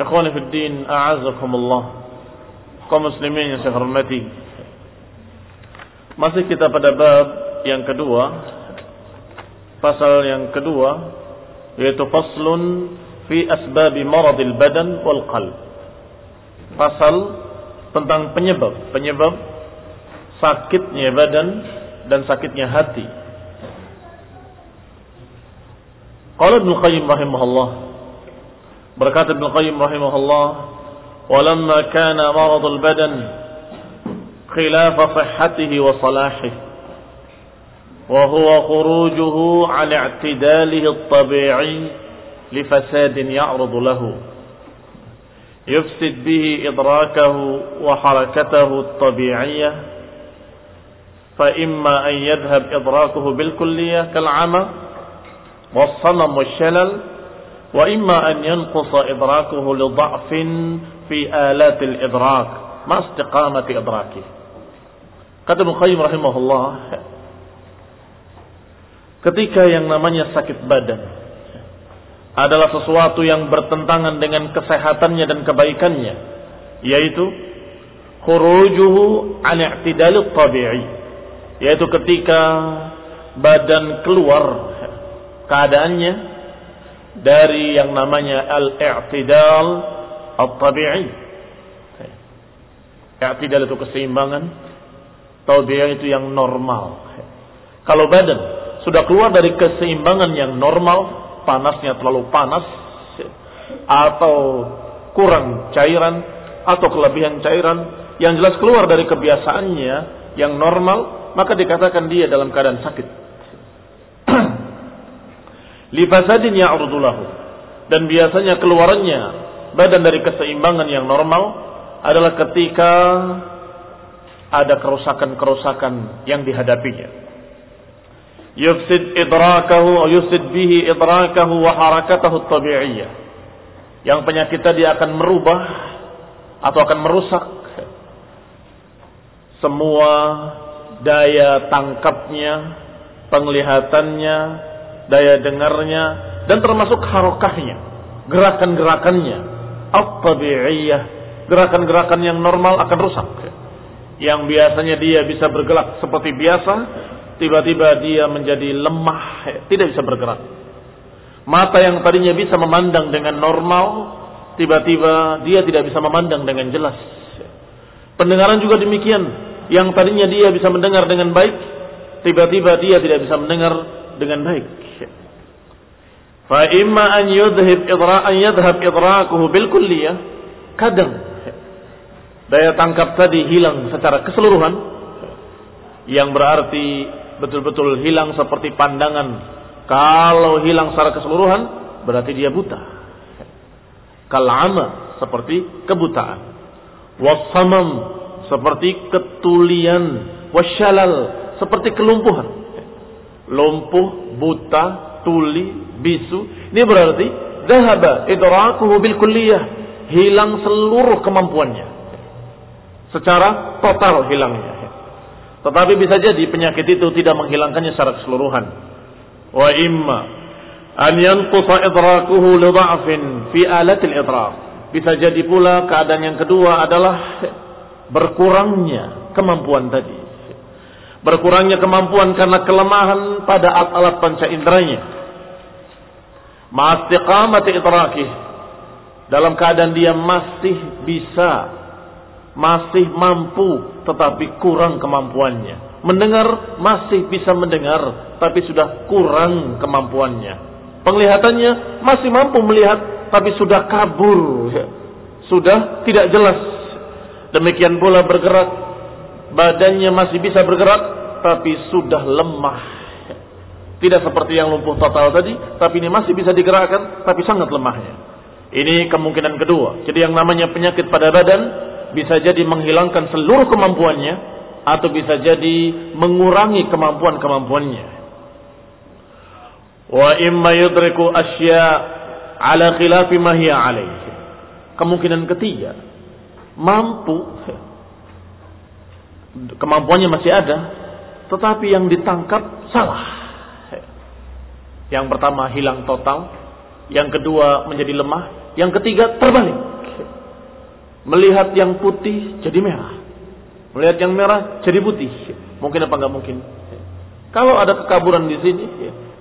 Ikhwani fi din, a'azakumullah. Kaum muslimin yang saya hormati. Masih kita pada bab yang kedua, pasal yang kedua, yaitu faslun fi asbab maradil badan wal qalb. Pasal tentang penyebab, penyebab sakitnya badan dan sakitnya hati. Qala Ibnu Qayyim rahimahullah بركات ابن القيم رحمه الله. ولما كان مرض البدن خلاف صحته وصلاحه وهو خروجه عن اعتداله الطبيعي لفساد يعرض له. يفسد به إدراكه وحركته الطبيعية فإما أن يذهب إدراكه بالكلية كالعمى والصنم والشلل wa imma an yanqusa idrakuhu li dha'fin fi alatil idrak ma istiqamati idraki. Kata Ibnu Qayyim rahimahullah ketika yang namanya sakit badan adalah sesuatu yang bertentangan dengan kesehatannya dan kebaikannya yaitu khurujuhu an i'tidal tabi'i yaitu ketika badan keluar keadaannya dari yang namanya al-i'tidal at-tabi'i. I'tidal itu keseimbangan, tabi'i itu yang normal. Kalau badan sudah keluar dari keseimbangan yang normal, panasnya terlalu panas atau kurang cairan atau kelebihan cairan yang jelas keluar dari kebiasaannya yang normal, maka dikatakan dia dalam keadaan sakit lifasadin ya'rudu lahu. Dan biasanya keluarannya badan dari keseimbangan yang normal adalah ketika ada kerusakan-kerusakan yang dihadapinya. Yufsid idrakahu, yufsid bihi idrakahu wa harakatahu tabi'iyah. Yang penyakit tadi akan merubah atau akan merusak semua daya tangkapnya, penglihatannya, daya dengarnya, dan termasuk harokahnya, gerakan-gerakannya, at-tabi'iyah, gerakan-gerakan yang normal akan rusak. Yang biasanya dia bisa bergerak seperti biasa, tiba-tiba dia menjadi lemah, tidak bisa bergerak. Mata yang tadinya bisa memandang dengan normal, tiba-tiba dia tidak bisa memandang dengan jelas. Pendengaran juga demikian, yang tadinya dia bisa mendengar dengan baik, tiba-tiba dia tidak bisa mendengar dengan baik. Fa imma an yudhib idra an yadhhab idrakuhu bil kulliyah. Kadang daya tangkap tadi hilang secara keseluruhan yang berarti betul-betul hilang seperti pandangan. Kalau hilang secara keseluruhan berarti dia buta. Kalama seperti kebutaan. Wasamam seperti ketulian. Wasyalal seperti kelumpuhan. Lumpuh, buta, tuli, bisu. Ini berarti zahaba idrakuhu bil kulliyah. Hilang seluruh kemampuannya. Secara total hilangnya. Tetapi bisa jadi penyakit itu tidak menghilangkannya secara keseluruhan. Wa imma an yanqusa idrakuhu li dha'fin fi alatil idrak. Bisa jadi pula keadaan yang kedua adalah berkurangnya kemampuan tadi. Berkurangnya kemampuan karena kelemahan pada alat-alat panca inderanya Mastiqamati itrakih. Dalam keadaan dia masih bisa, masih mampu, tetapi kurang kemampuannya. Mendengar masih bisa mendengar, tapi sudah kurang kemampuannya. Penglihatannya masih mampu melihat, tapi sudah kabur, sudah tidak jelas. Demikian pula bergerak, badannya masih bisa bergerak, tapi sudah lemah tidak seperti yang lumpuh total tadi, tapi ini masih bisa digerakkan, tapi sangat lemahnya. Ini kemungkinan kedua. Jadi yang namanya penyakit pada badan bisa jadi menghilangkan seluruh kemampuannya atau bisa jadi mengurangi kemampuan-kemampuannya. Wa imma yudriku asya ala khilafi ma hiya alaihi. Kemungkinan ketiga, mampu kemampuannya masih ada, tetapi yang ditangkap salah. Yang pertama hilang total, yang kedua menjadi lemah, Yang ketiga terbalik. Melihat yang putih jadi merah. Melihat yang merah jadi putih. Mungkin apa enggak mungkin? Kalau ada kekaburan di sini,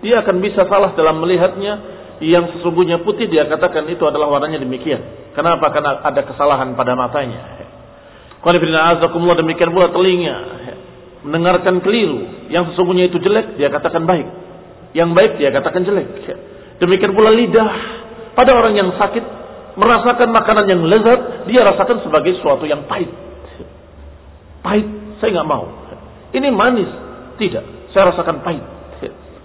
dia akan bisa salah dalam melihatnya yang sesungguhnya putih dia katakan itu adalah warnanya demikian. Kenapa? Karena ada kesalahan pada matanya. Demikian pula telinga. Mendengarkan keliru. Yang sesungguhnya itu jelek, dia katakan baik. Yang baik dia katakan jelek. Demikian pula lidah. Pada orang yang sakit, merasakan makanan yang lezat, dia rasakan sebagai sesuatu yang pahit. Pahit, saya nggak mau. Ini manis, tidak. Saya rasakan pahit.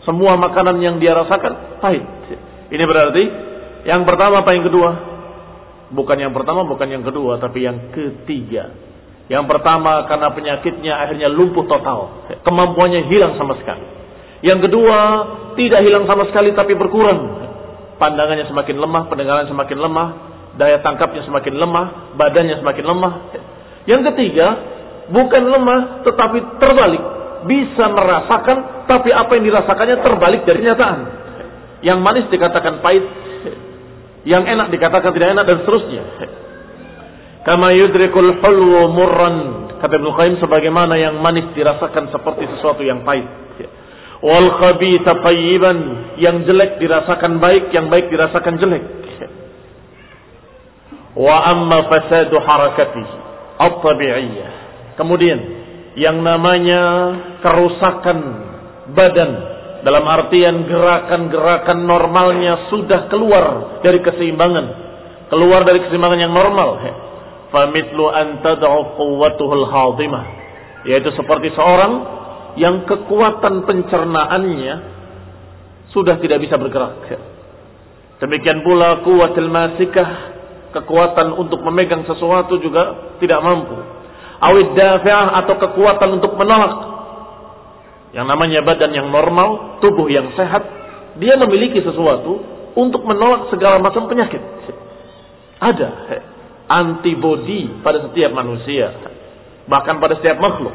Semua makanan yang dia rasakan pahit. Ini berarti yang pertama apa yang kedua? Bukan yang pertama, bukan yang kedua, tapi yang ketiga. Yang pertama karena penyakitnya akhirnya lumpuh total. Kemampuannya hilang sama sekali. Yang kedua, tidak hilang sama sekali tapi berkurang. Pandangannya semakin lemah, pendengaran semakin lemah, daya tangkapnya semakin lemah, badannya semakin lemah. Yang ketiga, bukan lemah tetapi terbalik bisa merasakan, tapi apa yang dirasakannya terbalik dari kenyataan. Yang manis dikatakan pahit, yang enak dikatakan tidak enak dan seterusnya. Kama yudrikul hulwu murran kata Ibnu Qayyim sebagaimana yang manis dirasakan seperti sesuatu yang pahit. Wal khabitha tayyiban yang jelek dirasakan baik, yang baik dirasakan jelek. Wa amma fasadu harakatihi at-tabi'iyyah. Kemudian yang namanya kerusakan badan dalam artian gerakan-gerakan normalnya sudah keluar dari keseimbangan. Keluar dari keseimbangan yang normal. Famitlu an tad'u quwwatuhul hadimah. Yaitu seperti seorang yang kekuatan pencernaannya sudah tidak bisa bergerak. Demikian pula kuwatul masikah kekuatan untuk memegang sesuatu juga tidak mampu. Awid dafi'ah atau kekuatan untuk menolak. Yang namanya badan yang normal, tubuh yang sehat, dia memiliki sesuatu untuk menolak segala macam penyakit. Ada antibodi pada setiap manusia, bahkan pada setiap makhluk.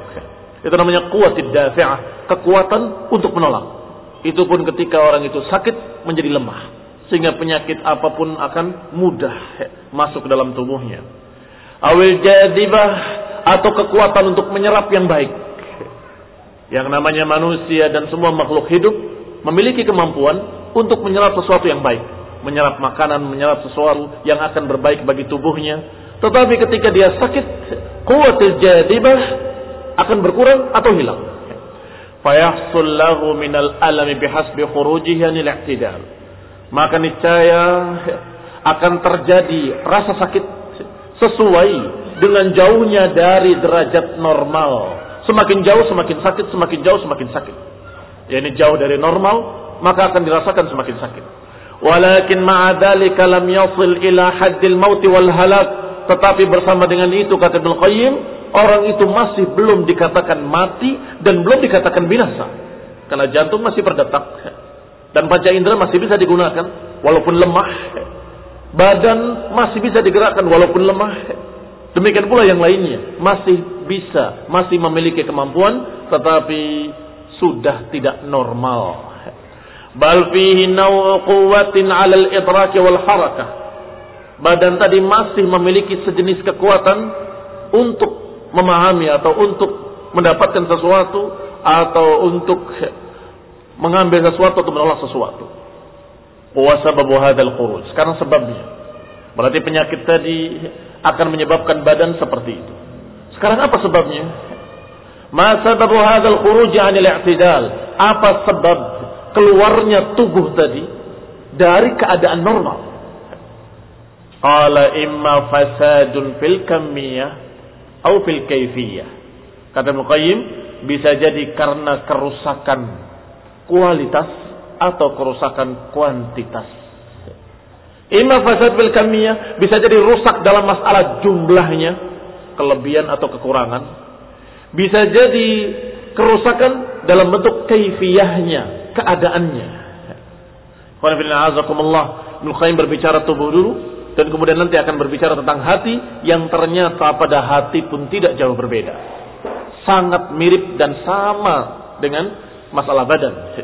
Itu namanya kuat dafi'ah, kekuatan untuk menolak. Itu pun ketika orang itu sakit menjadi lemah. Sehingga penyakit apa pun akan mudah masuk ke dalam tubuhnya. Awil jadibah atau kekuatan untuk menyerap yang baik. Yang namanya manusia dan semua makhluk hidup memiliki kemampuan untuk menyerap sesuatu yang baik. Menyerap makanan, menyerap sesuatu yang akan berbaik bagi tubuhnya. Tetapi ketika dia sakit, kuatil jadibah akan berkurang atau hilang. Fayahsul lahu minal alami bihasbi khurujihi anil i'tidal. Maka niscaya akan terjadi rasa sakit sesuai dengan jauhnya dari derajat normal. Semakin jauh semakin sakit, semakin jauh semakin sakit. Ya ini jauh dari normal, maka akan dirasakan semakin sakit. Walakin ma'adhalika lam yasil ila haddil mauti wal halak. Tetapi bersama dengan itu kata Ibn Qayyim, orang itu masih belum dikatakan mati dan belum dikatakan binasa. Karena jantung masih berdetak. Dan panca indera masih bisa digunakan walaupun lemah. Badan masih bisa digerakkan walaupun lemah. Demikian pula yang lainnya masih bisa, masih memiliki kemampuan tetapi sudah tidak normal. Bal fihi naw'u quwwatin wal harakah. Badan tadi masih memiliki sejenis kekuatan untuk memahami atau untuk mendapatkan sesuatu atau untuk mengambil sesuatu atau menolak sesuatu. Wa sababu hadzal. Sekarang sebabnya. Berarti penyakit tadi akan menyebabkan badan seperti itu. Sekarang apa sebabnya? Ma sababu hadzal khuruj 'anil i'tidal? Apa sebab keluarnya tubuh tadi dari keadaan normal? Qala imma fasadun fil kamiyah atau fil kaifiyah. Kata Muqayyim, bisa jadi karena kerusakan kualitas atau kerusakan kuantitas. Ima fasad bil kamiyah bisa jadi rusak dalam masalah jumlahnya, kelebihan atau kekurangan. Bisa jadi kerusakan dalam bentuk kaifiyahnya, keadaannya. Ibnu Qayyim berbicara tubuh dulu dan kemudian nanti akan berbicara tentang hati yang ternyata pada hati pun tidak jauh berbeda. Sangat mirip dan sama dengan masalah badan.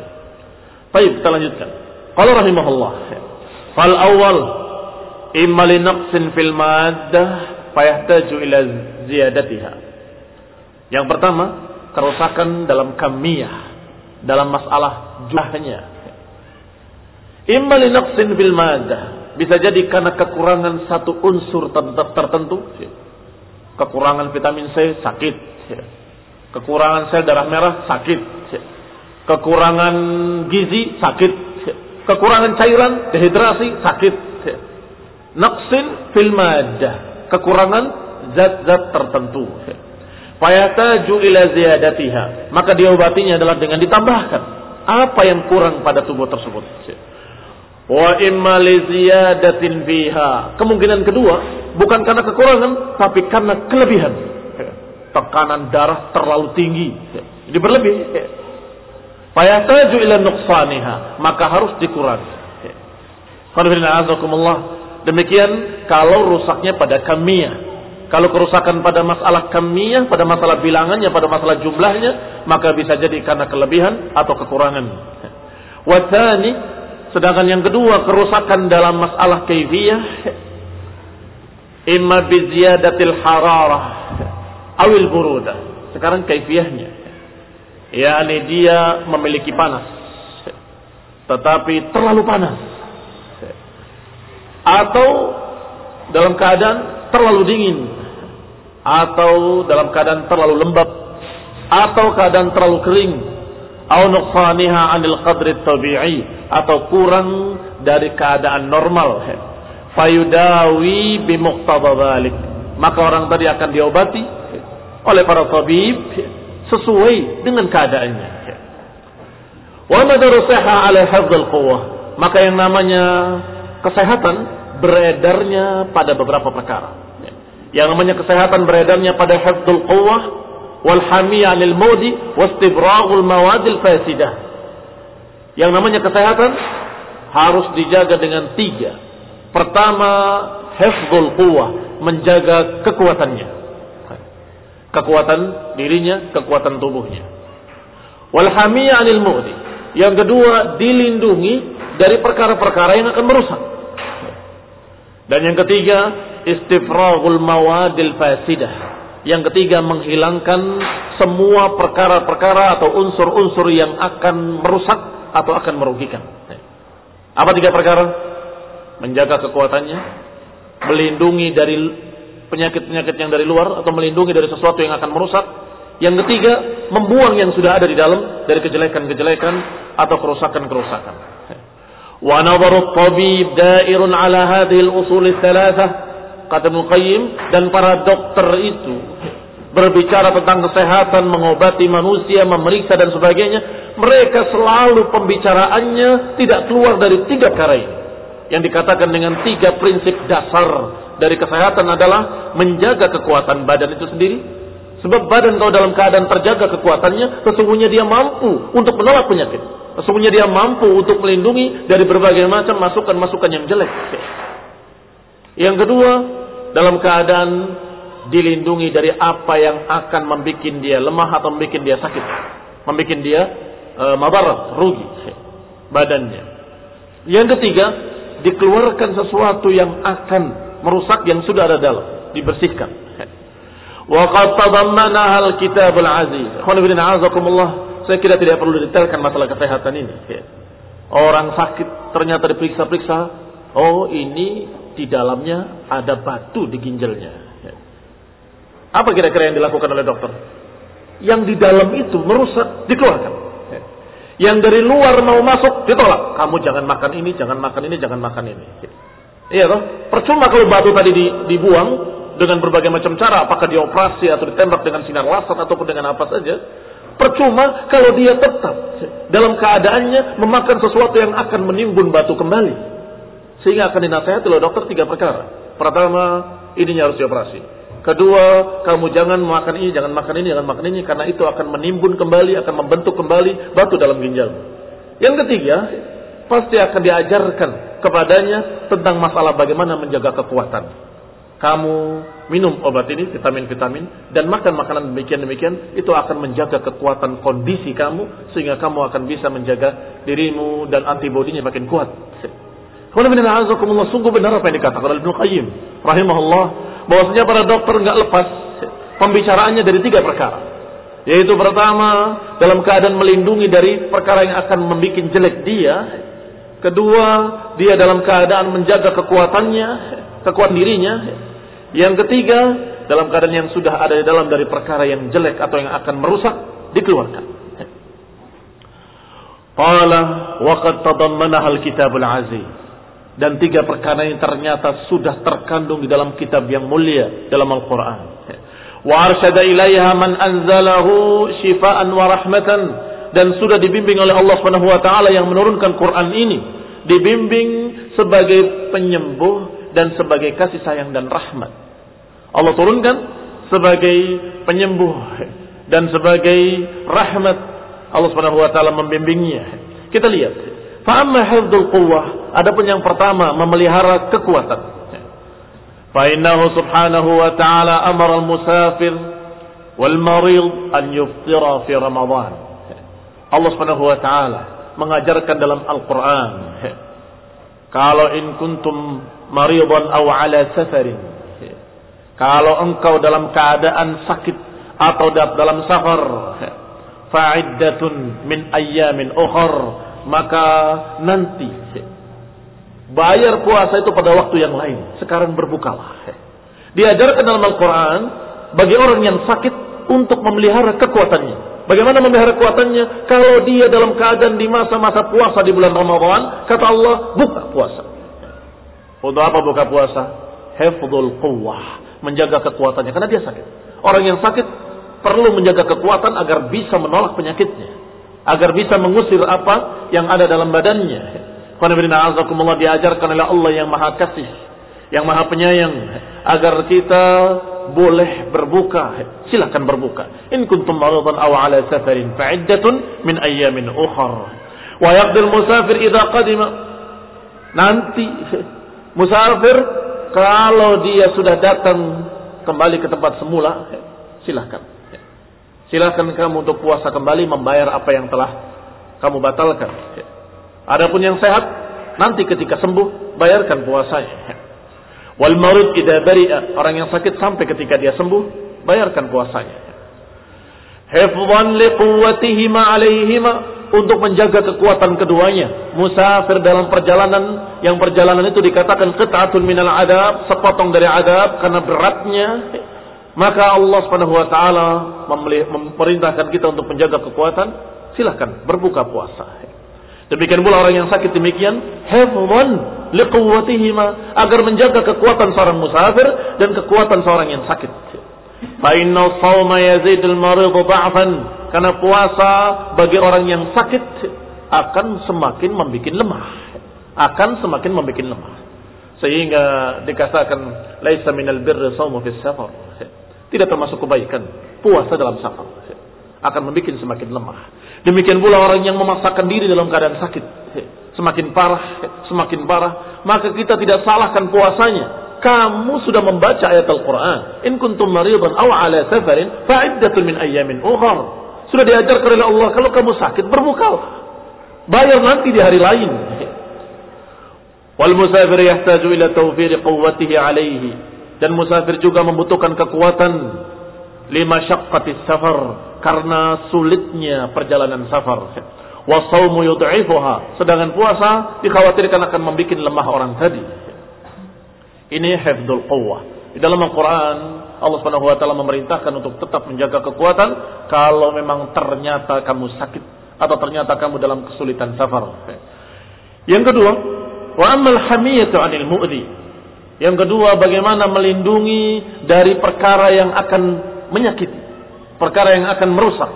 Baik, kita lanjutkan. Kalau rahimahullah. Fal awal imma li naqsin fil maddah fayahtaju ila ziyadatiha. Yang pertama, kerusakan dalam kamiyah, dalam masalah jumlahnya. Imma li naqsin fil maddah, bisa jadi karena kekurangan satu unsur tertentu. Kekurangan vitamin C sakit. Kekurangan sel darah merah sakit. Kekurangan gizi sakit. Kekurangan cairan dehidrasi sakit naqsin fil madah, kekurangan zat-zat tertentu. Fayataju ila ziyadatiha, maka diobatinya adalah dengan ditambahkan apa yang kurang pada tubuh tersebut. Wa imma li ziyadatin fiha. Kemungkinan kedua bukan karena kekurangan tapi karena kelebihan. Tekanan darah terlalu tinggi. Jadi berlebih. Fayataju ila nuqsaniha, maka harus dikurangi. Demikian kalau rusaknya pada kamiyah. Kalau kerusakan pada masalah kamiyah, pada masalah bilangannya, pada masalah jumlahnya, maka bisa jadi karena kelebihan atau kekurangan. Watani, sedangkan yang kedua kerusakan dalam masalah kaifiyah, imma biziyadatil hararah, awil burudah. Sekarang kaifiyahnya, yakni dia memiliki panas, tetapi terlalu panas. Atau dalam keadaan terlalu dingin. Atau dalam keadaan terlalu lembab. Atau keadaan terlalu kering. Atau nuqsaniha anil qadri tabi'i. Atau kurang dari keadaan normal. Fayudawi bimuqtada maka orang tadi akan diobati oleh para tabib sesuai dengan keadaannya wa madaru ala hafdzul quwwah maka yang namanya kesehatan beredarnya pada beberapa perkara. Yang namanya kesehatan beredarnya pada hafdul quwwah wal hamiyah lil maudi wastibragul mawadil fasidah. Yang namanya kesehatan harus dijaga dengan tiga. Pertama, hafdul quwwah, menjaga kekuatannya. Kekuatan dirinya, kekuatan tubuhnya. Wal hamiyah lil maudi. Yang kedua, dilindungi dari perkara-perkara yang akan merusak. Dan yang ketiga, istifraghul mawadil fasidah. Yang ketiga, menghilangkan semua perkara-perkara atau unsur-unsur yang akan merusak atau akan merugikan. Apa tiga perkara? Menjaga kekuatannya, melindungi dari penyakit-penyakit yang dari luar atau melindungi dari sesuatu yang akan merusak. Yang ketiga, membuang yang sudah ada di dalam dari kejelekan-kejelekan atau kerusakan-kerusakan. Wa nadharu tabib dairun ala hadhihi al-usul kata Muqayyim dan para dokter itu berbicara tentang kesehatan, mengobati manusia, memeriksa dan sebagainya, mereka selalu pembicaraannya tidak keluar dari tiga perkara yang dikatakan dengan tiga prinsip dasar dari kesehatan adalah menjaga kekuatan badan itu sendiri. Sebab badan kalau dalam keadaan terjaga kekuatannya, sesungguhnya dia mampu untuk menolak penyakit. Sesungguhnya dia mampu untuk melindungi dari berbagai macam masukan-masukan yang jelek. Yang kedua, dalam keadaan dilindungi dari apa yang akan membuat dia lemah atau membuat dia sakit. Membuat dia e, mabarat, rugi badannya. Yang ketiga, dikeluarkan sesuatu yang akan merusak yang sudah ada dalam, dibersihkan. Wa qad tadammana al-kitabul aziz. Khonibina azakumullah saya kira tidak perlu detailkan masalah kesehatan ini. Orang sakit ternyata diperiksa-periksa, oh ini di dalamnya ada batu di ginjalnya. Ya. Apa kira-kira yang dilakukan oleh dokter? Yang di dalam itu merusak, dikeluarkan. Ya. Yang dari luar mau masuk, ditolak. Kamu jangan makan ini, jangan makan ini, jangan makan ini. Iya toh? Percuma kalau batu tadi dibuang dengan berbagai macam cara, apakah dioperasi atau ditembak dengan sinar laser ataupun dengan apa saja, Percuma kalau dia tetap dalam keadaannya memakan sesuatu yang akan menimbun batu kembali. Sehingga akan dinasehati oleh dokter tiga perkara. Pertama, ininya harus dioperasi. Kedua, kamu jangan makan ini, jangan makan ini, jangan makan ini. Karena itu akan menimbun kembali, akan membentuk kembali batu dalam ginjal. Yang ketiga, pasti akan diajarkan kepadanya tentang masalah bagaimana menjaga kekuatan kamu minum obat ini, vitamin-vitamin, dan makan makanan demikian-demikian, itu akan menjaga kekuatan kondisi kamu, sehingga kamu akan bisa menjaga dirimu dan antibodinya makin kuat. Sungguh benar apa yang dikatakan oleh Ibnu Qayyim rahimahullah bahwasanya para dokter nggak lepas pembicaraannya dari tiga perkara. Yaitu pertama dalam keadaan melindungi dari perkara yang akan membuat jelek dia. Kedua, dia dalam keadaan menjaga kekuatannya, kekuatan dirinya. Yang ketiga, dalam keadaan yang sudah ada di dalam dari perkara yang jelek atau yang akan merusak, dikeluarkan. Qala wa qad al-kitabul aziz dan tiga perkara ini ternyata sudah terkandung di dalam kitab yang mulia dalam Al-Quran. Wa arsyada ilaiha man anzalahu shifaan wa rahmatan dan sudah dibimbing oleh Allah Subhanahu wa taala yang menurunkan Quran ini dibimbing sebagai penyembuh dan sebagai kasih sayang dan rahmat. Allah turunkan sebagai penyembuh dan sebagai rahmat. Allah Subhanahu wa taala membimbingnya. Kita lihat Fa'amma hifdzul quwwah, adapun yang pertama memelihara kekuatan. Fa'innahu subhanahu wa ta'ala amara al-musafir wal marid an yuftira fi Ramadan. Allah subhanahu wa ta'ala mengajarkan dalam Al-Quran. Kalau in kuntum maridan aw ala safarin. Kalau engkau dalam keadaan sakit atau dalam safar. Fa'iddatun min ayyamin ukhar maka nanti bayar puasa itu pada waktu yang lain. Sekarang berbukalah. Diajarkan dalam Al-Quran bagi orang yang sakit untuk memelihara kekuatannya. Bagaimana memelihara kekuatannya? Kalau dia dalam keadaan di masa-masa puasa di bulan Ramadan, kata Allah, buka puasa. Untuk apa buka puasa? Hafdul quwwah, menjaga kekuatannya karena dia sakit. Orang yang sakit perlu menjaga kekuatan agar bisa menolak penyakitnya agar bisa mengusir apa yang ada dalam badannya. Qanabirina diajarkan oleh Allah yang maha kasih, yang maha penyayang, agar kita boleh berbuka. Silahkan berbuka. In kuntum maridan aw ala safarin fa'iddatun min ayyamin ukhar. Wa yaqdil musafir idza qadima. Nanti musafir kalau dia sudah datang kembali ke tempat semula, silahkan Silahkan kamu untuk puasa kembali membayar apa yang telah kamu batalkan. Adapun yang sehat, nanti ketika sembuh, bayarkan puasanya. Wal marid idza bari'a, orang yang sakit sampai ketika dia sembuh, bayarkan puasanya. Hifdhan liquwwatihima 'alaihima untuk menjaga kekuatan keduanya. Musafir dalam perjalanan yang perjalanan itu dikatakan qit'atun minal adab, sepotong dari adab karena beratnya maka Allah Subhanahu wa taala memerintahkan kita untuk menjaga kekuatan, silahkan berbuka puasa. Demikian pula orang yang sakit demikian, hafwan liquwwatihima agar menjaga kekuatan seorang musafir dan kekuatan seorang yang sakit. Fa inna shauma yazidul marid karena puasa bagi orang yang sakit akan semakin membuat lemah. Akan semakin membuat lemah. Sehingga dikatakan laisa minal birri shaumu fis safar. Tidak termasuk kebaikan. Puasa dalam safar. Akan membuat semakin lemah. Demikian pula orang yang memaksakan diri dalam keadaan sakit. Semakin parah, semakin parah. Maka kita tidak salahkan puasanya. Kamu sudah membaca ayat Al-Quran. In kuntum maridan aw ala safarin fa'iddatun min ayyamin ukhar. Sudah diajarkan oleh Allah kalau kamu sakit berbuka. Bayar nanti di hari lain. Wal musafir yahtaju ila tawfir quwwatihi alaihi dan musafir juga membutuhkan kekuatan lima syaqqatis safar karena sulitnya perjalanan safar. Wa saumu yud'ifuha, sedangkan puasa dikhawatirkan akan membuat lemah orang tadi. Ini hifdzul quwwah. Di dalam Al-Qur'an Allah Subhanahu wa taala memerintahkan untuk tetap menjaga kekuatan kalau memang ternyata kamu sakit atau ternyata kamu dalam kesulitan safar. Yang kedua, wa ammal hamiyatu 'anil mu'dhi yang kedua, bagaimana melindungi dari perkara yang akan menyakiti, perkara yang akan merusak.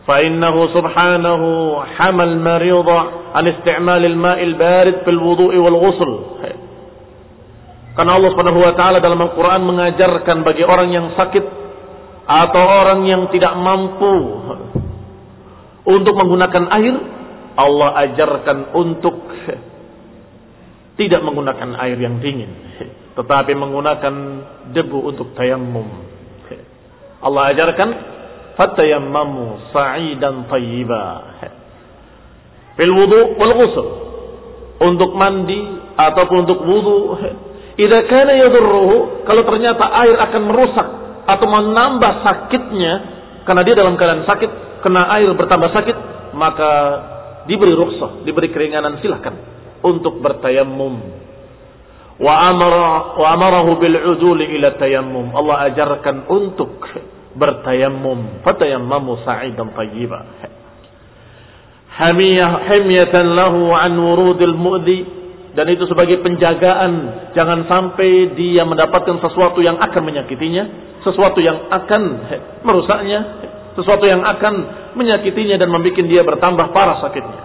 فإنه سبحانه حمى المريض عن استعمال الماء البارد في الوضوء والغسل karena Allah Subhanahu wa taala dalam Al-Qur'an mengajarkan bagi orang yang sakit atau orang yang tidak mampu untuk menggunakan air, Allah ajarkan untuk tidak menggunakan air yang dingin, tetapi menggunakan debu untuk tayamum. Allah ajarkan fatayammamu sa'idan tayyiba. Fil wudu wal ghusl. untuk mandi ataupun untuk wudhu. Idza kana yadurruhu, kalau ternyata air akan merusak atau menambah sakitnya karena dia dalam keadaan sakit, kena air bertambah sakit, maka diberi rukhsah, diberi keringanan silahkan untuk bertayamum. Wa amara wa amarahu bil uduli ila tayammum. Allah ajarkan untuk bertayamum. Fatayammamu sa'idan tayyiba. Hamiyah himyatan lahu an wurudil mu'di dan itu sebagai penjagaan jangan sampai dia mendapatkan sesuatu yang akan menyakitinya, sesuatu yang akan merusaknya, sesuatu yang akan menyakitinya dan membuat dia bertambah parah sakitnya.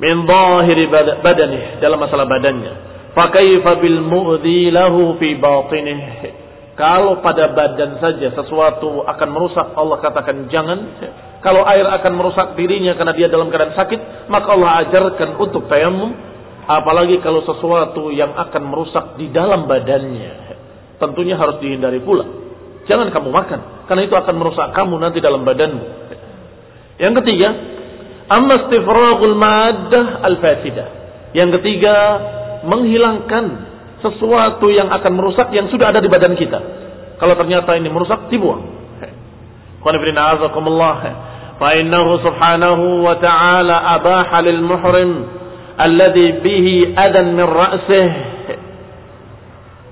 Min zahiri badanih dalam masalah badannya. Fakaifa bil mu'di lahu fi batinih. Kalau pada badan saja sesuatu akan merusak, Allah katakan jangan. Kalau air akan merusak dirinya karena dia dalam keadaan sakit, maka Allah ajarkan untuk tayamum. Apalagi kalau sesuatu yang akan merusak di dalam badannya. Tentunya harus dihindari pula. Jangan kamu makan, karena itu akan merusak kamu nanti dalam badanmu. Yang ketiga, amma istifragul maddah al-fasidah. Yang ketiga, menghilangkan sesuatu yang akan merusak yang sudah ada di badan kita. Kalau ternyata ini merusak, dibuang. فإنه سبحانه وتعالى أباح للمحرم الذي به أذى من رأسه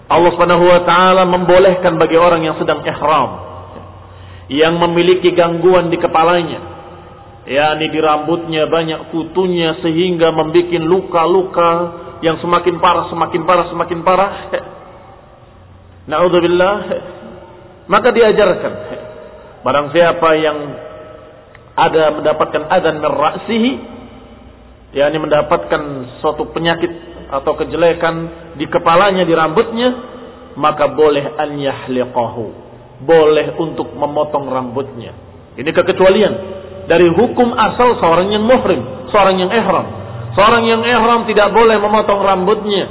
Allah Subhanahu wa taala membolehkan bagi orang yang sedang ihram yang memiliki gangguan di kepalanya yakni di rambutnya banyak kutunya sehingga membuat luka-luka yang semakin parah, semakin parah, semakin parah. Naudzubillah. Maka diajarkan. Barang siapa yang ada mendapatkan adzan merasihi, yakni mendapatkan suatu penyakit atau kejelekan di kepalanya, di rambutnya, maka boleh an yahliqahu. Boleh untuk memotong rambutnya. Ini kekecualian dari hukum asal seorang yang muhrim, seorang yang ihram. Seorang yang ihram tidak boleh memotong rambutnya,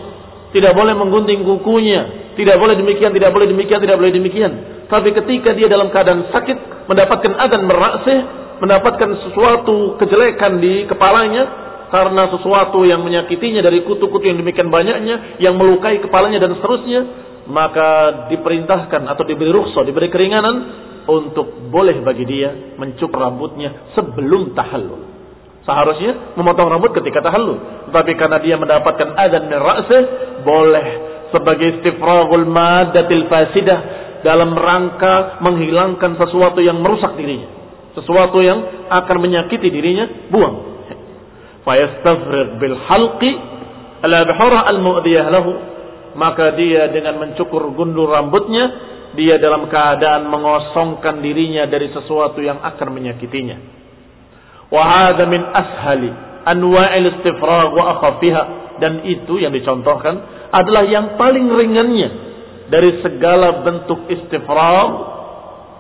tidak boleh menggunting kukunya, tidak boleh demikian, tidak boleh demikian, tidak boleh demikian. Tapi ketika dia dalam keadaan sakit, mendapatkan adan merasih, mendapatkan sesuatu kejelekan di kepalanya, karena sesuatu yang menyakitinya dari kutu-kutu yang demikian banyaknya, yang melukai kepalanya dan seterusnya, maka diperintahkan atau diberi rukhsah, diberi keringanan untuk boleh bagi dia mencukur rambutnya sebelum tahallul. Seharusnya memotong rambut ketika tahallul. Tapi karena dia mendapatkan adzan min ra'sih, boleh sebagai istifragul madatil fasidah dalam rangka menghilangkan sesuatu yang merusak dirinya. Sesuatu yang akan menyakiti dirinya, buang. Fayastafrig bil halqi ala bihara al mu'diyah lahu. Maka dia dengan mencukur gundul rambutnya, dia dalam keadaan mengosongkan dirinya dari sesuatu yang akan menyakitinya. Wahada ashali anwa'il istifrag wa dan itu yang dicontohkan adalah yang paling ringannya dari segala bentuk istifrag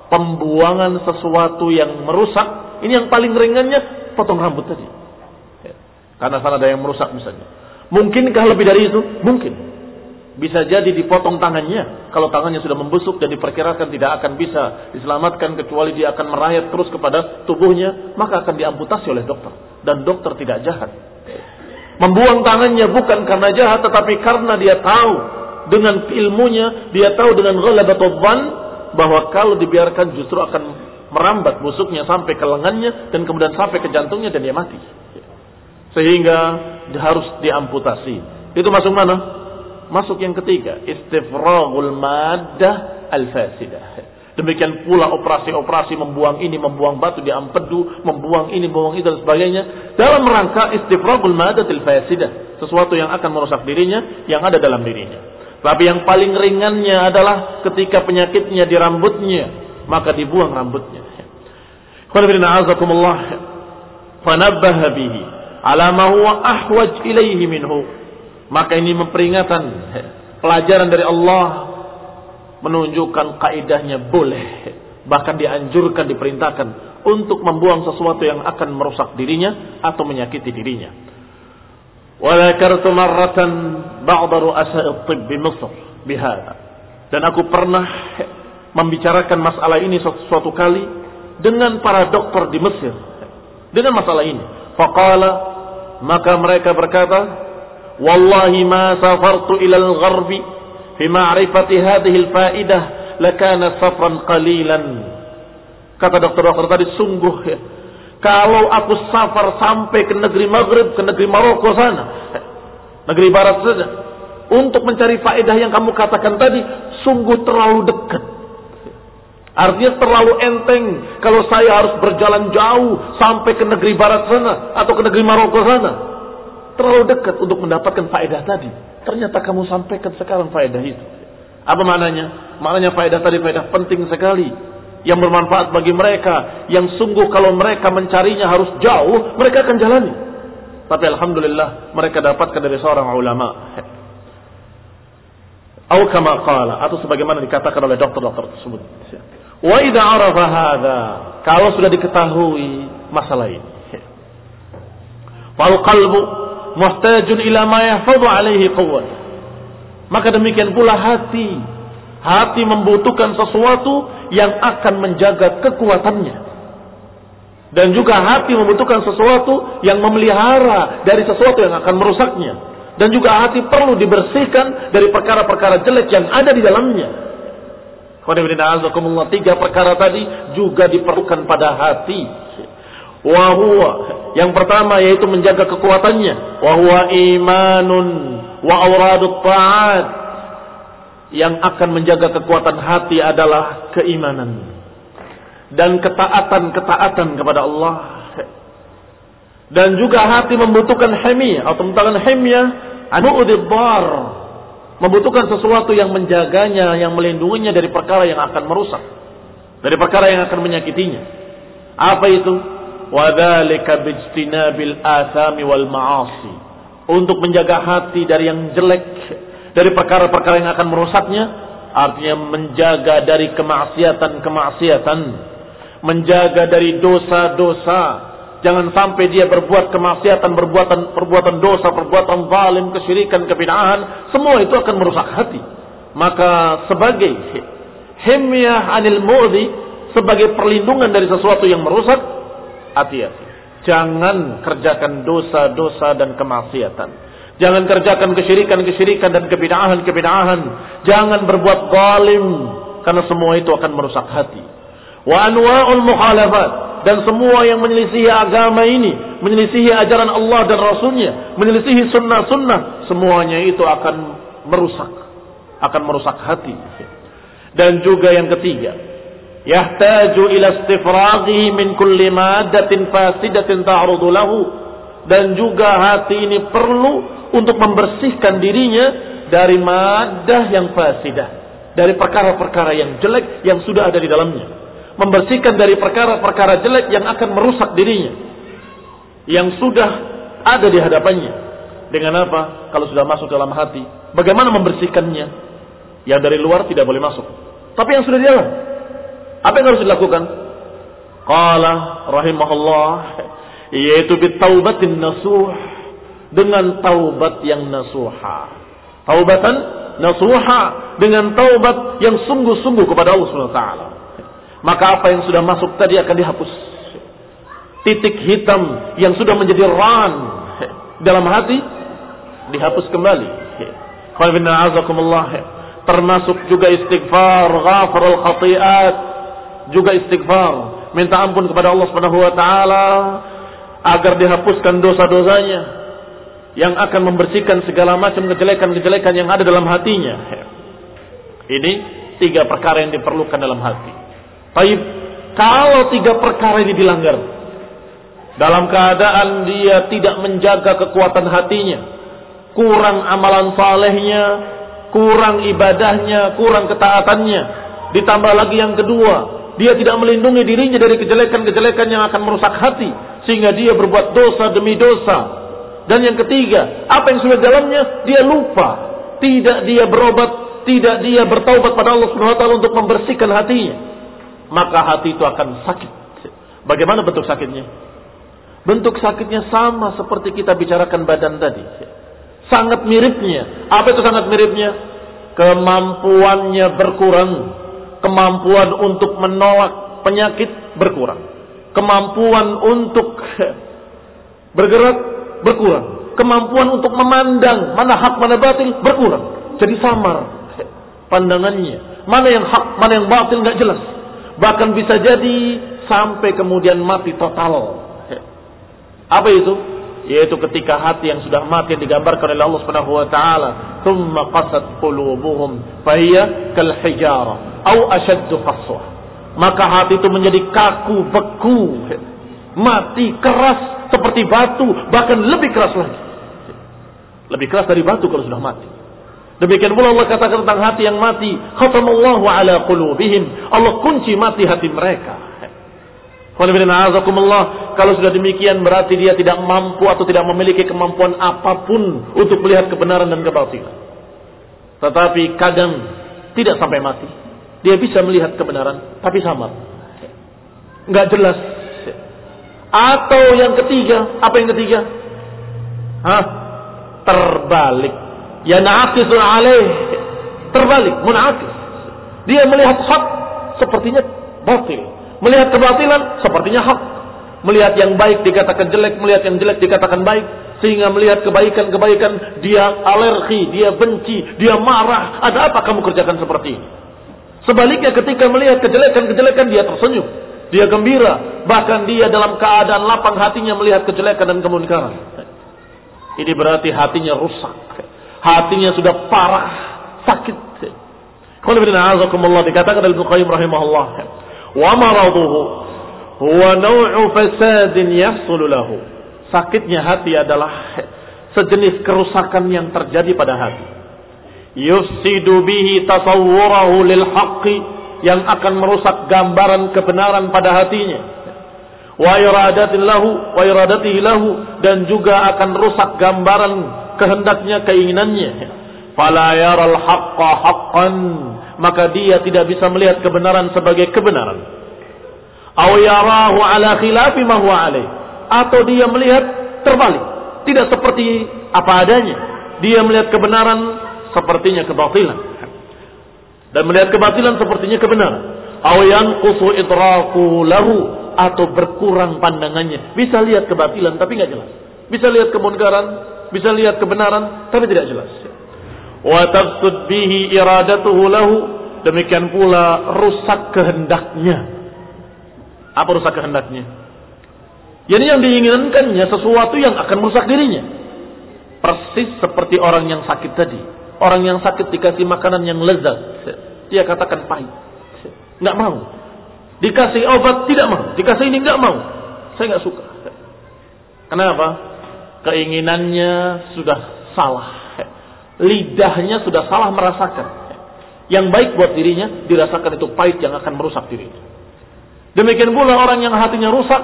pembuangan sesuatu yang merusak. Ini yang paling ringannya potong rambut tadi. Karena sana ada yang merusak misalnya. Mungkinkah lebih dari itu? Mungkin bisa jadi dipotong tangannya. Kalau tangannya sudah membusuk dan diperkirakan tidak akan bisa diselamatkan kecuali dia akan merayap terus kepada tubuhnya, maka akan diamputasi oleh dokter. Dan dokter tidak jahat. Membuang tangannya bukan karena jahat, tetapi karena dia tahu dengan ilmunya, dia tahu dengan ghalabatul bahwa kalau dibiarkan justru akan merambat busuknya sampai ke lengannya dan kemudian sampai ke jantungnya dan dia mati. Sehingga harus diamputasi. Itu masuk mana? Masuk yang ketiga, istifragul maddah al-fasidah. Demikian pula operasi-operasi membuang ini, membuang batu di ampedu, membuang ini, membuang itu dan sebagainya. Dalam rangka istifragul al fasidah. Sesuatu yang akan merusak dirinya, yang ada dalam dirinya. Tapi yang paling ringannya adalah ketika penyakitnya di rambutnya, maka dibuang rambutnya. Fanabbaha bihi ala ma huwa ahwaj ilaihi minhu maka ini memperingatkan pelajaran dari Allah menunjukkan kaidahnya boleh bahkan dianjurkan diperintahkan untuk membuang sesuatu yang akan merusak dirinya atau menyakiti dirinya. Dan aku pernah membicarakan masalah ini suatu, kali dengan para dokter di Mesir dengan masalah ini. Faqala maka mereka berkata, "Wallahi ma safartu ila al-gharbi fi ma'rifati hadhihi al-fa'idah lakana safran qalilan." Kata dokter-dokter tadi sungguh ya, kalau aku safar sampai ke negeri Maghrib, ke negeri Maroko sana, negeri barat saja, untuk mencari faedah yang kamu katakan tadi, sungguh terlalu dekat. Artinya terlalu enteng kalau saya harus berjalan jauh sampai ke negeri barat sana atau ke negeri Maroko sana. Terlalu dekat untuk mendapatkan faedah tadi. Ternyata kamu sampaikan sekarang faedah itu. Apa maknanya? Maknanya faedah tadi faedah penting sekali. Yang bermanfaat bagi mereka. Yang sungguh kalau mereka mencarinya harus jauh, mereka akan jalani. Tapi Alhamdulillah mereka dapatkan dari seorang ulama. Atau qala atau sebagaimana dikatakan oleh dokter-dokter tersebut. Wa idza arafa hadza, kalau sudah diketahui masalah ini. Fal muhtajun ila ma yahfadhu alaihi quwwat. Maka demikian pula hati. Hati membutuhkan sesuatu yang akan menjaga kekuatannya. Dan juga hati membutuhkan sesuatu yang memelihara dari sesuatu yang akan merusaknya. Dan juga hati perlu dibersihkan dari perkara-perkara jelek yang ada di dalamnya. Tiga perkara tadi juga diperlukan pada hati. Wahwa yang pertama yaitu menjaga kekuatannya. Wahwa imanun wa awradut ta'at. Yang akan menjaga kekuatan hati adalah keimanan dan ketaatan-ketaatan kepada Allah dan juga hati membutuhkan hemiyah atau mengatakan hemiyah anu udibbar membutuhkan sesuatu yang menjaganya, yang melindunginya dari perkara yang akan merusak, dari perkara yang akan menyakitinya. Apa itu? Bijtinabil asami wal ma'asi. Untuk menjaga hati dari yang jelek, dari perkara-perkara yang akan merusaknya, artinya menjaga dari kemaksiatan-kemaksiatan, menjaga dari dosa-dosa, Jangan sampai dia berbuat kemaksiatan, perbuatan perbuatan dosa, perbuatan zalim, kesyirikan, kebid'ahan, semua itu akan merusak hati. Maka sebagai himyah anil mu'di, sebagai perlindungan dari sesuatu yang merusak, hati-hati. Jangan kerjakan dosa-dosa dan kemaksiatan. Jangan kerjakan kesyirikan-kesyirikan dan kebid'ahan-kebid'ahan. Jangan berbuat zalim karena semua itu akan merusak hati. Wa anwa'ul mukhalafat dan semua yang menyelisihi agama ini, menyelisihi ajaran Allah dan Rasulnya, menyelisihi sunnah-sunnah, semuanya itu akan merusak, akan merusak hati. Dan juga yang ketiga, yahtaju ila istifraghi min kulli maddatin fasidatin ta'rudu lahu. Dan juga hati ini perlu untuk membersihkan dirinya dari madah yang fasidah. Dari perkara-perkara yang jelek yang sudah ada di dalamnya. Membersihkan dari perkara-perkara jelek yang akan merusak dirinya. Yang sudah ada di hadapannya. Dengan apa? Kalau sudah masuk dalam hati. Bagaimana membersihkannya? Yang dari luar tidak boleh masuk. Tapi yang sudah di dalam apa yang harus dilakukan? Qala rahimahullah yaitu bitaubatin nasuh. Dengan taubat yang nasuha. Taubatan nasuha dengan taubat yang sungguh-sungguh kepada Allah Subhanahu wa taala. Maka apa yang sudah masuk tadi akan dihapus. Titik hitam yang sudah menjadi ran dalam hati dihapus kembali. Termasuk juga istighfar, al khati'at, juga istighfar, minta ampun kepada Allah Subhanahu wa taala agar dihapuskan dosa-dosanya yang akan membersihkan segala macam kejelekan-kejelekan yang ada dalam hatinya. Ini tiga perkara yang diperlukan dalam hati. Baik, kalau tiga perkara ini dilanggar, dalam keadaan dia tidak menjaga kekuatan hatinya, kurang amalan salehnya, kurang ibadahnya, kurang ketaatannya, ditambah lagi yang kedua, dia tidak melindungi dirinya dari kejelekan-kejelekan yang akan merusak hati, sehingga dia berbuat dosa demi dosa. Dan yang ketiga, apa yang sudah dalamnya, dia lupa. Tidak dia berobat, tidak dia bertaubat pada Allah Subhanahu wa taala untuk membersihkan hatinya maka hati itu akan sakit. Bagaimana bentuk sakitnya? Bentuk sakitnya sama seperti kita bicarakan badan tadi. Sangat miripnya. Apa itu sangat miripnya? Kemampuannya berkurang. Kemampuan untuk menolak penyakit berkurang. Kemampuan untuk bergerak berkurang. Kemampuan untuk memandang mana hak mana batil berkurang. Jadi samar pandangannya. Mana yang hak, mana yang batil nggak jelas. Bahkan bisa jadi sampai kemudian mati total. Apa itu? Yaitu ketika hati yang sudah mati digambarkan oleh Allah Subhanahu wa taala, "Tsumma qasat qulubuhum fahiya kal hijara au ashaddu qaswa." Maka hati itu menjadi kaku, beku, mati, keras seperti batu, bahkan lebih keras lagi. Lebih keras dari batu kalau sudah mati. Demikian pula Allah katakan tentang hati yang mati, khatamallahu ala qulubihim. Allah kunci mati hati mereka. Kalau sudah demikian berarti dia tidak mampu atau tidak memiliki kemampuan apa pun untuk melihat kebenaran dan kebatilan. Tetapi kadang tidak sampai mati. Dia bisa melihat kebenaran tapi samar. Enggak jelas. Atau yang ketiga, apa yang ketiga? Hah? Terbalik. Ya na'akisul alaih. Terbalik, munakis. Dia melihat hak sepertinya batil Melihat kebatilan sepertinya hak. Melihat yang baik dikatakan jelek, melihat yang jelek dikatakan baik. Sehingga melihat kebaikan-kebaikan dia alergi, dia benci, dia marah. Ada apa kamu kerjakan seperti ini? Sebaliknya ketika melihat kejelekan-kejelekan dia tersenyum. Dia gembira. Bahkan dia dalam keadaan lapang hatinya melihat kejelekan dan kemungkaran. Ini berarti hatinya rusak. Hatinya sudah parah, sakit. Kalau dikatakan oleh Qayyim rahimahullah maraduhu huwa naw'u fasadin yahsul lahu. Sakitnya hati adalah sejenis kerusakan yang terjadi pada hati. Yufsidu bihi tasawwurahu lil haqqi yang akan merusak gambaran kebenaran pada hatinya. Wa iradatin lahu wa iradatihi lahu dan juga akan rusak gambaran kehendaknya keinginannya. Fala yaral haqqa haqqan maka dia tidak bisa melihat kebenaran sebagai kebenaran. Ala khilafi ma huwa. Atau dia melihat terbalik, tidak seperti apa adanya. Dia melihat kebenaran sepertinya kebatilan. Dan melihat kebatilan sepertinya kebenaran. Aw yanqusu idraku lahu atau berkurang pandangannya. Bisa lihat kebatilan tapi nggak jelas. Bisa lihat kemunkaran, bisa lihat kebenaran tapi tidak jelas wa tafsud bihi iradatuhu lahu. Demikian pula rusak kehendaknya. Apa rusak kehendaknya? Jadi yang diinginkannya sesuatu yang akan merusak dirinya. Persis seperti orang yang sakit tadi. Orang yang sakit dikasih makanan yang lezat. Dia katakan pahit. Nggak mau. Dikasih obat tidak mau. Dikasih ini nggak mau. Saya nggak suka. Kenapa? Keinginannya sudah salah lidahnya sudah salah merasakan. Yang baik buat dirinya dirasakan itu pahit yang akan merusak dirinya. Demikian pula orang yang hatinya rusak,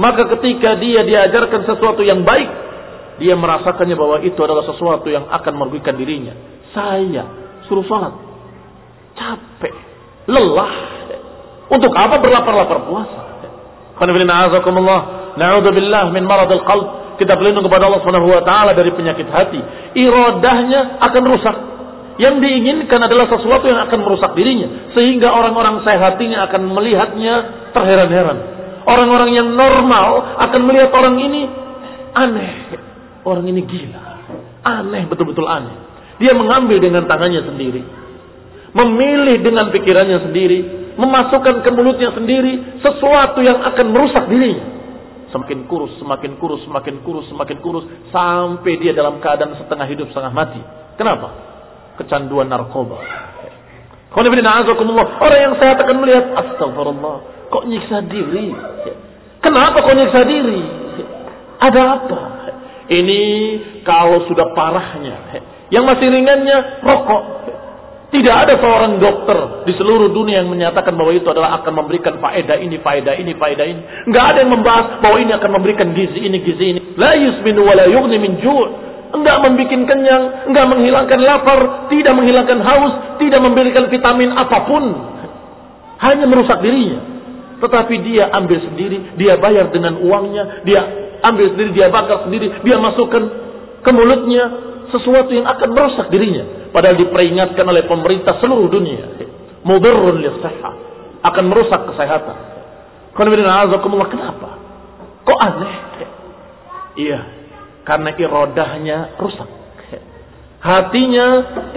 maka ketika dia diajarkan sesuatu yang baik, dia merasakannya bahwa itu adalah sesuatu yang akan merugikan dirinya. Saya suruh sholat, capek, lelah. Untuk apa berlapar-lapar puasa? Na'udzubillah min maradil qalb kita berlindung kepada Allah Subhanahu wa taala dari penyakit hati. Iradahnya akan rusak. Yang diinginkan adalah sesuatu yang akan merusak dirinya sehingga orang-orang sehat hatinya akan melihatnya terheran-heran. Orang-orang yang normal akan melihat orang ini aneh. Orang ini gila. Aneh, betul-betul aneh. Dia mengambil dengan tangannya sendiri. Memilih dengan pikirannya sendiri. Memasukkan ke mulutnya sendiri sesuatu yang akan merusak dirinya semakin kurus, semakin kurus, semakin kurus, semakin kurus sampai dia dalam keadaan setengah hidup, setengah mati. Kenapa? Kecanduan narkoba. Orang yang sehat akan melihat, astagfirullah, kok nyiksa diri? Kenapa kok nyiksa diri? Ada apa? Ini kalau sudah parahnya. Yang masih ringannya rokok. Tidak ada seorang dokter di seluruh dunia yang menyatakan bahwa itu adalah akan memberikan faedah ini, faedah ini, faedah ini. Enggak ada yang membahas bahwa ini akan memberikan gizi ini, gizi ini. La yusminu wa la yughni min ju'. Enggak membuat kenyang, enggak menghilangkan lapar, tidak menghilangkan haus, tidak memberikan vitamin apa pun. Hanya merusak dirinya. Tetapi dia ambil sendiri, dia bayar dengan uangnya, dia ambil sendiri, dia bakar sendiri, dia masukkan ke mulutnya sesuatu yang akan merusak dirinya. Padahal diperingatkan oleh pemerintah seluruh dunia. Mudarrun lisahah. Akan merusak kesehatan. Kenapa? Kok aneh? Iya. Karena irodahnya rusak. Hatinya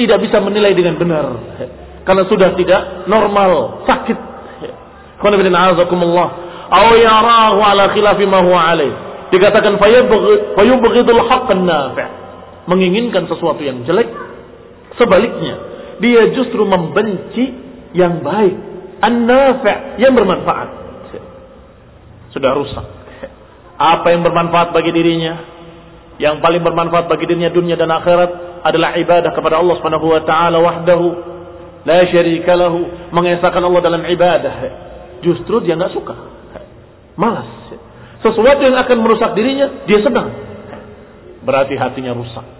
tidak bisa menilai dengan benar. Karena sudah tidak normal, sakit. Aw yarahu ala khilafi ma huwa alaih. Dikatakan fayubghidul haqqan nafi'. Menginginkan sesuatu yang jelek. Sebaliknya, dia justru membenci yang baik. An-nafi' yang bermanfaat. Sudah rusak. Apa yang bermanfaat bagi dirinya? Yang paling bermanfaat bagi dirinya dunia dan akhirat adalah ibadah kepada Allah Subhanahu wa taala wahdahu la syarika lahu, mengesahkan Allah dalam ibadah. Justru dia nggak suka. Malas. Sesuatu yang akan merusak dirinya, dia senang. Berarti hatinya rusak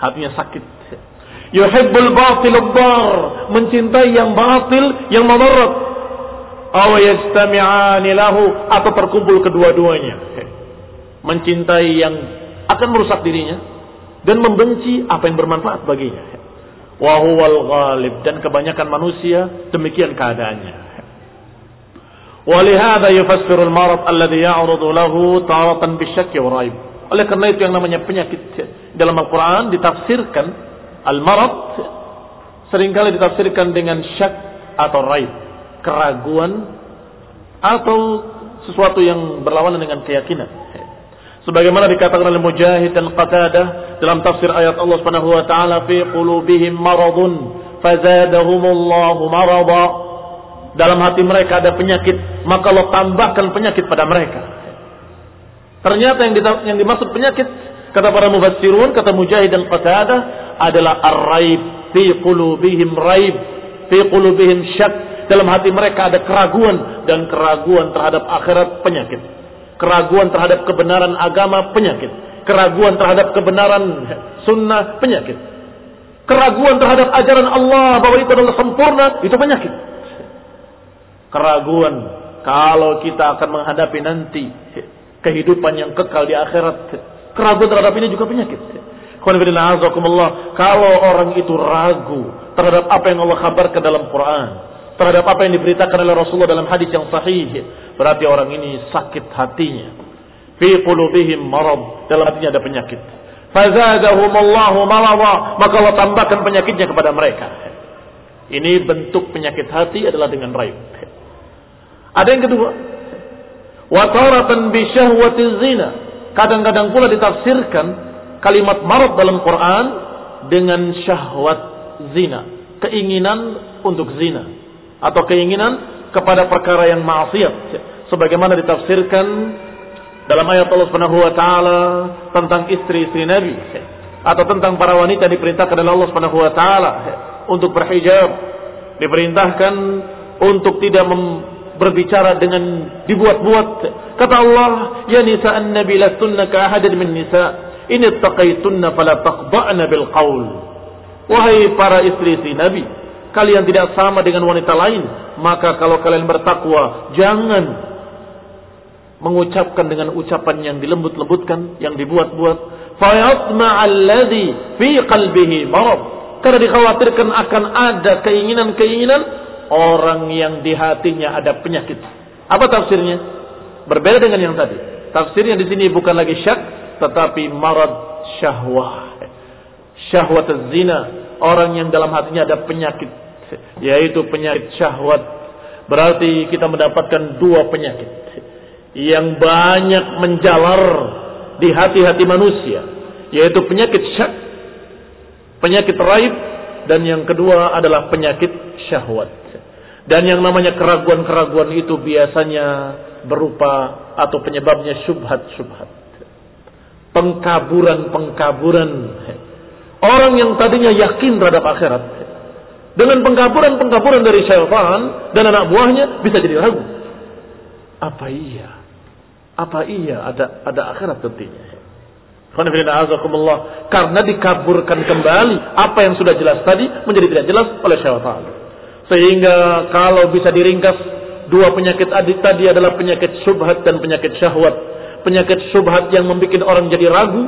Hatinya sakit. Yuhibbul batil bar, mencintai yang batil, yang memudarat. Aw yastami'ani lahu atau terkumpul kedua-duanya. Mencintai yang akan merusak dirinya dan membenci apa yang bermanfaat baginya. Wa huwal ghalib dan kebanyakan manusia demikian keadaannya. ولهذا يفسر المرض الذي يعرض له تارة بالشك والريب oleh karena itu yang namanya penyakit dalam Al-Quran ditafsirkan al-marad sering kali ditafsirkan dengan syak atau raib keraguan atau sesuatu yang berlawanan dengan keyakinan sebagaimana dikatakan oleh Mujahid dan Qatadah dalam tafsir ayat Allah Subhanahu wa taala fi qulubihim maradun fazadahumullahu marada dalam hati mereka ada penyakit, maka Allah tambahkan penyakit pada mereka. Ternyata yang, yang dimaksud penyakit kata para mufassirun, kata Mujahid dan Qatadah adalah ar-raib fi qulubihim raib fi qulubihim syak. Dalam hati mereka ada keraguan dan keraguan terhadap akhirat penyakit. Keraguan terhadap kebenaran agama penyakit. Keraguan terhadap kebenaran sunnah penyakit. Keraguan terhadap ajaran Allah bahwa itu adalah sempurna itu penyakit keraguan kalau kita akan menghadapi nanti kehidupan yang kekal di akhirat. Keraguan terhadap ini juga penyakit. Kalau orang itu ragu terhadap apa yang Allah kabarkan dalam Quran, terhadap apa yang diberitakan oleh Rasulullah dalam hadis yang sahih, berarti orang ini sakit hatinya. Fi qulubihim marad, dalam hatinya ada penyakit. Fazadahumullahu marada, maka Allah tambahkan penyakitnya kepada mereka. Ini bentuk penyakit hati adalah dengan raib. Ada yang kedua. Wataratan bisyahwati zina. Kadang-kadang pula ditafsirkan kalimat marad dalam Quran dengan syahwat zina. Keinginan untuk zina. Atau keinginan kepada perkara yang maksiat. Sebagaimana ditafsirkan dalam ayat Allah Subhanahu wa taala tentang istri-istri Nabi atau tentang para wanita diperintahkan oleh Allah Subhanahu wa taala untuk berhijab, diperintahkan untuk tidak berbicara dengan dibuat-buat. Kata Allah, "Ya nisa an-nabi lastunna ka ahadin min nisa, in ittaqaytunna fala taqba'na bil qaul." Wahai para istri si Nabi, kalian tidak sama dengan wanita lain, maka kalau kalian bertakwa, jangan mengucapkan dengan ucapan yang dilembut-lembutkan, yang dibuat-buat. Fayatma'alladhi fi qalbihi marad. Karena dikhawatirkan akan ada keinginan-keinginan orang yang di hatinya ada penyakit. Apa tafsirnya? Berbeda dengan yang tadi. Tafsirnya di sini bukan lagi syak, tetapi marad syahwah. Syahwat zina, orang yang dalam hatinya ada penyakit, yaitu penyakit syahwat. Berarti kita mendapatkan dua penyakit yang banyak menjalar di hati-hati manusia, yaitu penyakit syak, penyakit raib, dan yang kedua adalah penyakit syahwat. Dan yang namanya keraguan-keraguan itu biasanya berupa atau penyebabnya syubhat-syubhat. Pengkaburan-pengkaburan. Orang yang tadinya yakin terhadap akhirat. Dengan pengkaburan-pengkaburan dari syaitan dan anak buahnya bisa jadi ragu. Apa iya? Apa iya ada ada akhirat tentunya? Karena dikaburkan kembali apa yang sudah jelas tadi menjadi tidak jelas oleh syaitan. Sehingga kalau bisa diringkas dua penyakit adik tadi adalah penyakit syubhat dan penyakit syahwat. Penyakit syubhat yang membuat orang jadi ragu,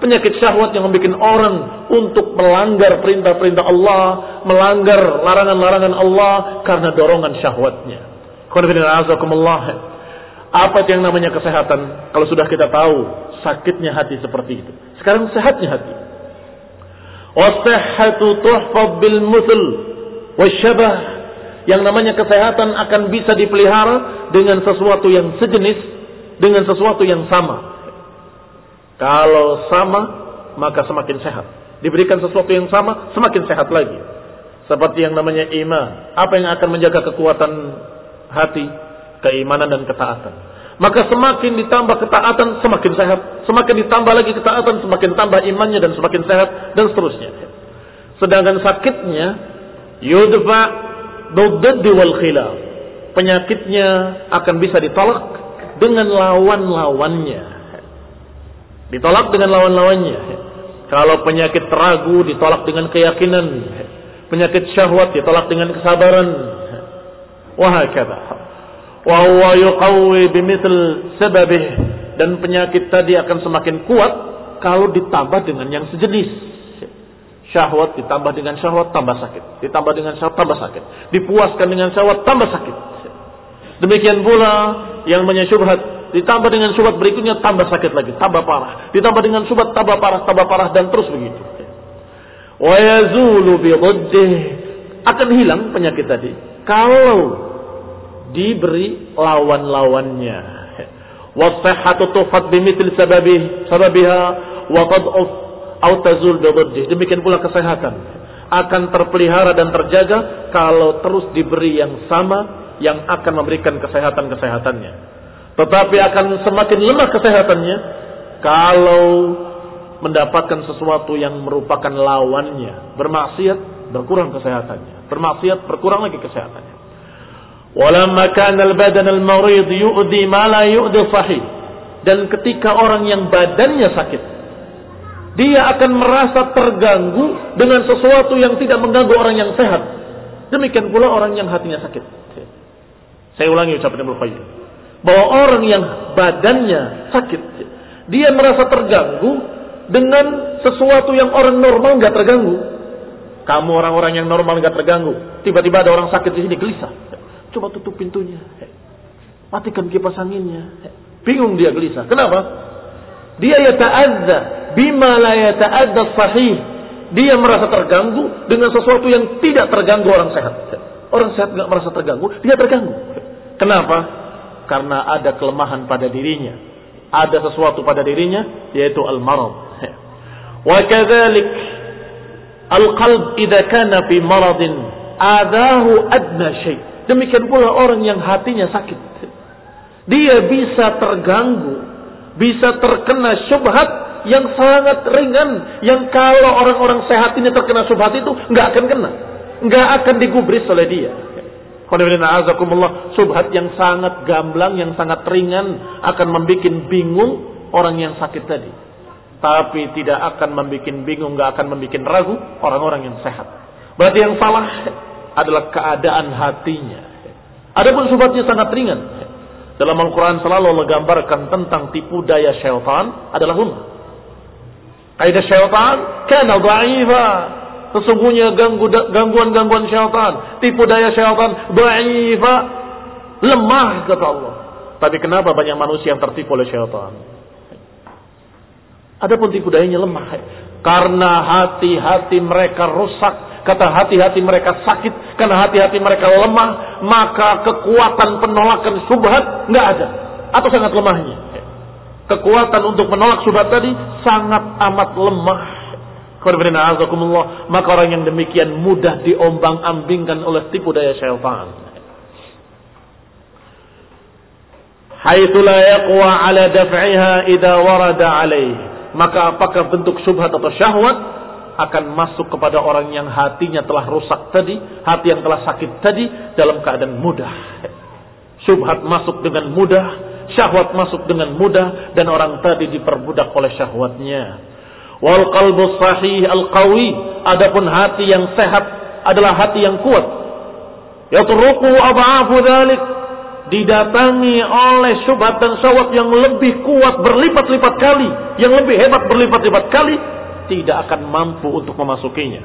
penyakit syahwat yang membuat orang untuk melanggar perintah-perintah Allah, melanggar larangan-larangan Allah karena dorongan syahwatnya. Apa yang namanya kesehatan? Kalau sudah kita tahu sakitnya hati seperti itu. Sekarang sehatnya hati. Wasihhatu tuhfad bil musl wasyabah. Yang namanya kesehatan akan bisa dipelihara dengan sesuatu yang sejenis, dengan sesuatu yang sama. Kalau sama, maka semakin sehat. Diberikan sesuatu yang sama, semakin sehat lagi. Seperti yang namanya iman. Apa yang akan menjaga kekuatan hati? Keimanan dan ketaatan. Maka semakin ditambah ketaatan, semakin sehat. Semakin ditambah lagi ketaatan, semakin tambah imannya dan semakin sehat. Dan seterusnya. Sedangkan sakitnya, yudfa dudaddi wal khilaf. Penyakitnya akan bisa ditolak dengan lawan-lawannya. Ditolak dengan lawan-lawannya. Kalau penyakit ragu ditolak dengan keyakinan. Penyakit syahwat ditolak dengan kesabaran. Wahakata. Wa huwa yuqawwi bimithil sababih. Dan penyakit tadi akan semakin kuat kalau ditambah dengan yang sejenis. Syahwat ditambah dengan syahwat tambah sakit. Ditambah dengan syahwat tambah sakit. Dipuaskan dengan syahwat tambah sakit. Demikian pula yang menyubhat ditambah dengan syubhat berikutnya tambah sakit lagi, tambah parah. Ditambah dengan syubhat tambah parah, tambah parah dan terus begitu. Wa yazulu bi akan hilang penyakit tadi kalau diberi lawan-lawannya. Wasihhatu tufat bimithli sababih sababiha wa tad'uf au tazul Demikian pula kesehatan akan terpelihara dan terjaga kalau terus diberi yang sama yang akan memberikan kesehatan-kesehatannya. Tetapi akan semakin lemah kesehatannya kalau mendapatkan sesuatu yang merupakan lawannya. Bermaksiat, berkurang kesehatannya. Bermaksiat, berkurang lagi kesehatannya. Walamma kana al-badan al-marid yu'di ma la. Dan ketika orang yang badannya sakit, dia akan merasa terganggu dengan sesuatu yang tidak mengganggu orang yang sehat. Demikian pula orang yang hatinya sakit. Saya ulangi ucapan Ibnu Qayyim. Bahwa orang yang badannya sakit, dia merasa terganggu dengan sesuatu yang orang normal nggak terganggu. Kamu orang-orang yang normal nggak terganggu. Tiba-tiba ada orang sakit di sini gelisah. Coba tutup pintunya. Matikan kipas anginnya. Bingung dia gelisah. Kenapa? Dia ya ta'adza bima la yata'adda sahih. Dia merasa terganggu dengan sesuatu yang tidak terganggu orang sehat. Orang sehat nggak merasa terganggu, dia terganggu. Kenapa? Karena ada kelemahan pada dirinya. Ada sesuatu pada dirinya, yaitu al-marad. Wa kadzalik al-qalb idza kana fi maradin adahu adna syai. Demikian pula orang yang hatinya sakit. Dia bisa terganggu, bisa terkena syubhat yang sangat ringan yang kalau orang-orang sehat ini terkena subhat itu nggak akan kena, nggak akan digubris oleh dia. Subhat yang sangat gamblang, yang sangat ringan akan membuat bingung orang yang sakit tadi. Tapi tidak akan membuat bingung, nggak akan membuat ragu orang-orang yang sehat. Berarti yang salah adalah keadaan hatinya. Adapun subhatnya sangat ringan. Dalam Al-Quran selalu menggambarkan tentang tipu daya syaitan adalah lemah. Kaidah syaitan kana dha'ifa. Sesungguhnya gangguan-gangguan syaitan, tipu daya syaitan dha'ifa, lemah kata Allah. Tapi kenapa banyak manusia yang tertipu oleh syaitan? Adapun tipu dayanya lemah. Karena hati-hati mereka rusak. Kata hati-hati mereka sakit. Karena hati-hati mereka lemah. Maka kekuatan penolakan subhat nggak ada. Atau sangat lemahnya kekuatan untuk menolak syubhat tadi sangat amat lemah. Maka orang yang demikian mudah diombang-ambingkan oleh tipu daya syaitan. Haitsu la yaqwa ala daf'iha idza warada alaih. Maka apakah bentuk syubhat atau syahwat akan masuk kepada orang yang hatinya telah rusak tadi, hati yang telah sakit tadi dalam keadaan mudah. Syubhat masuk dengan mudah, syahwat masuk dengan mudah dan orang tadi diperbudak oleh syahwatnya. Wal qalbu sahih al qawi, adapun hati yang sehat adalah hati yang kuat. Yatruku ab'afu dzalik didatangi oleh syubhat dan syahwat yang lebih kuat berlipat-lipat kali, yang lebih hebat berlipat-lipat kali, tidak akan mampu untuk memasukinya.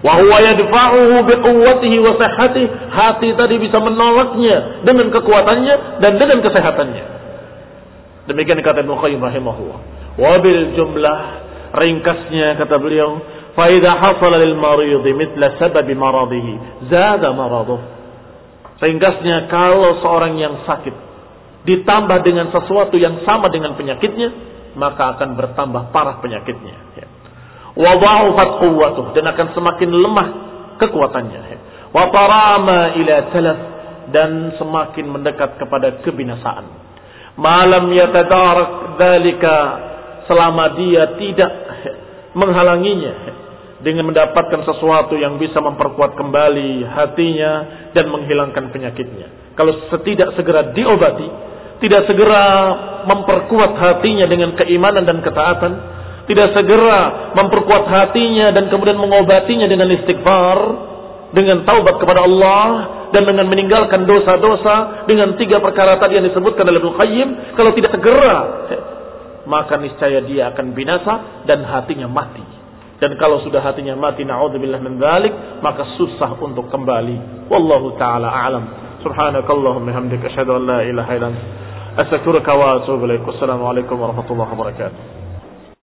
Wa huwa yadfa'uhu biquwwatihi wa sihhatihi. Hati tadi bisa menolaknya dengan kekuatannya dan dengan kesehatannya. Demikian kata Ibnu Qayyim rahimahullah. Wabil jumlah ringkasnya kata beliau, faida hasala lil marid mithla sababi maradihi, zada maraduh. Ringkasnya kalau seorang yang sakit ditambah dengan sesuatu yang sama dengan penyakitnya, maka akan bertambah parah penyakitnya. Ya. Wa dha'ufat dan akan semakin lemah kekuatannya. Ya. Wa tarama ila talaf dan semakin mendekat kepada kebinasaan. Malam yatadarak dalika selama dia tidak menghalanginya dengan mendapatkan sesuatu yang bisa memperkuat kembali hatinya dan menghilangkan penyakitnya. Kalau setidak segera diobati, tidak segera memperkuat hatinya dengan keimanan dan ketaatan, tidak segera memperkuat hatinya dan kemudian mengobatinya dengan istighfar, dengan taubat kepada Allah dan dengan meninggalkan dosa-dosa dengan tiga perkara tadi yang disebutkan oleh Ibnu Qayyim. Kalau tidak segera maka niscaya dia akan binasa dan hatinya mati. Dan kalau sudah hatinya mati naudzubillah min dzalik maka susah untuk kembali. Wallahu taala a'lam. Subhanakallahumma hamdika asyhadu ilaha illa anta warahmatullahi wabarakatuh